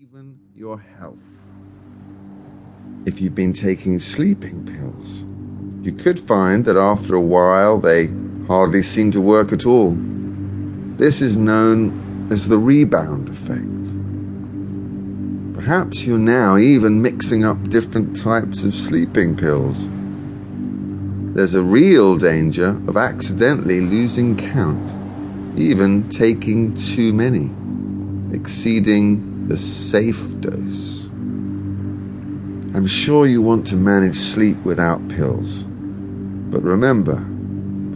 even your health. If you've been taking sleeping pills, you could find that after a while they hardly seem to work at all. This is known as the rebound effect. Perhaps you're now even mixing up different types of sleeping pills. There's a real danger of accidentally losing count, even taking too many, exceeding the safe dose. I'm sure you want to manage sleep without pills, but remember,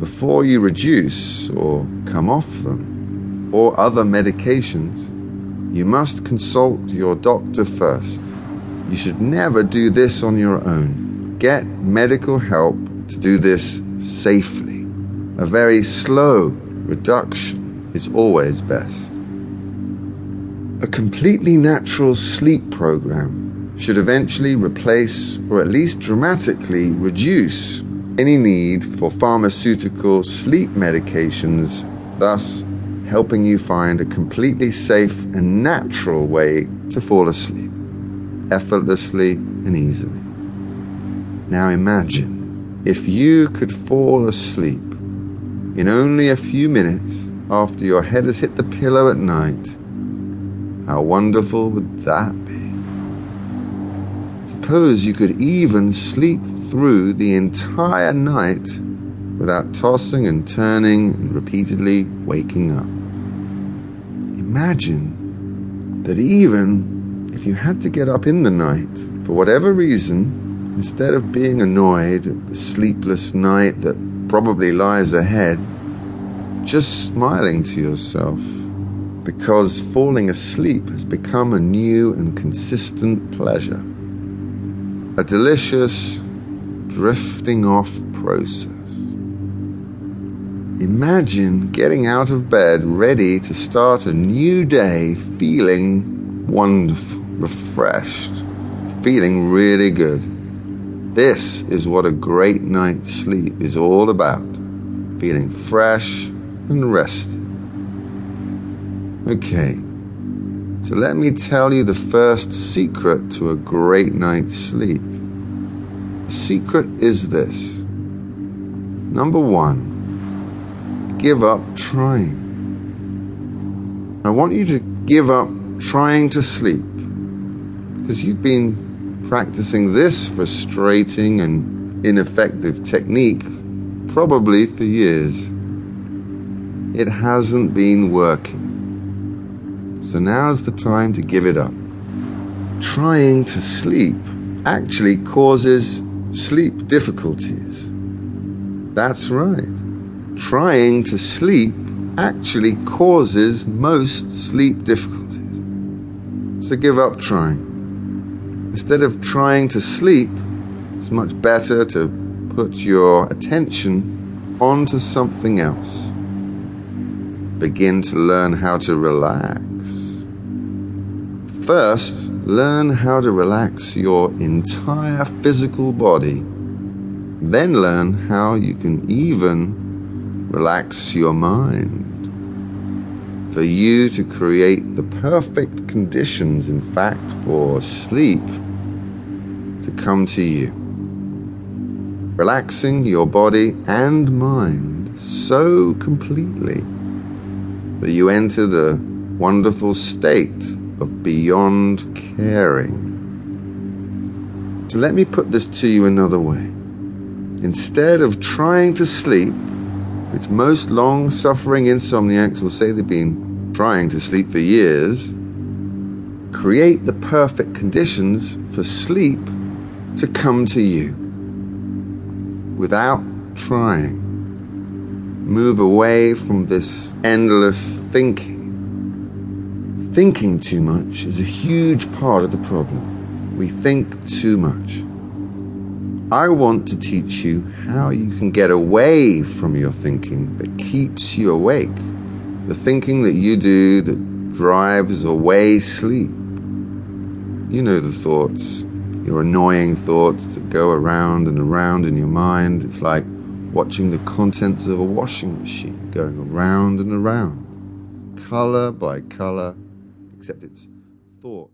before you reduce or come off them, or other medications, you must consult your doctor first. You should never do this on your own. Get medical help to do this safely. A very slow reduction is always best. A completely natural sleep program should eventually replace or at least dramatically reduce any need for pharmaceutical sleep medications, thus helping you find a completely safe and natural way to fall asleep, effortlessly and easily. Now imagine if you could fall asleep in only a few minutes after your head has hit the pillow at night how wonderful would that be? Suppose you could even sleep through the entire night without tossing and turning and repeatedly waking up. Imagine that even if you had to get up in the night for whatever reason, instead of being annoyed at the sleepless night that probably lies ahead, just smiling to yourself because falling asleep has become a new and consistent pleasure, a delicious drifting off process. Imagine getting out of bed ready to start a new day feeling wonderful, refreshed, feeling really good. This is what a great night's sleep is all about feeling fresh and rested. Okay, so let me tell you the first secret to a great night's sleep. The secret is this number one, give up trying. I want you to give up trying to sleep because you've been practicing this frustrating and ineffective technique probably for years. It hasn't been working. So now's the time to give it up. Trying to sleep actually causes sleep difficulties. That's right. Trying to sleep actually causes most sleep difficulties. So give up trying. Instead of trying to sleep, it's much better to put your attention onto something else. Begin to learn how to relax First, learn how to relax your entire physical body. Then learn how you can even relax your mind. For you to create the perfect conditions, in fact, for sleep to come to you. Relaxing your body and mind so completely that you enter the wonderful state of beyond caring. So let me put this to you another way. Instead of trying to sleep, which most long suffering insomniacs will say they've been trying to sleep for years, create the perfect conditions for sleep to come to you without trying. Move away from this endless thinking Thinking too much is a huge part of the problem. We think too much. I want to teach you how you can get away from your thinking that keeps you awake. The thinking that you do that drives away sleep. You know the thoughts, your annoying thoughts that go around and around in your mind. It's like watching the contents of a washing machine going around and around, color by color except it's thought.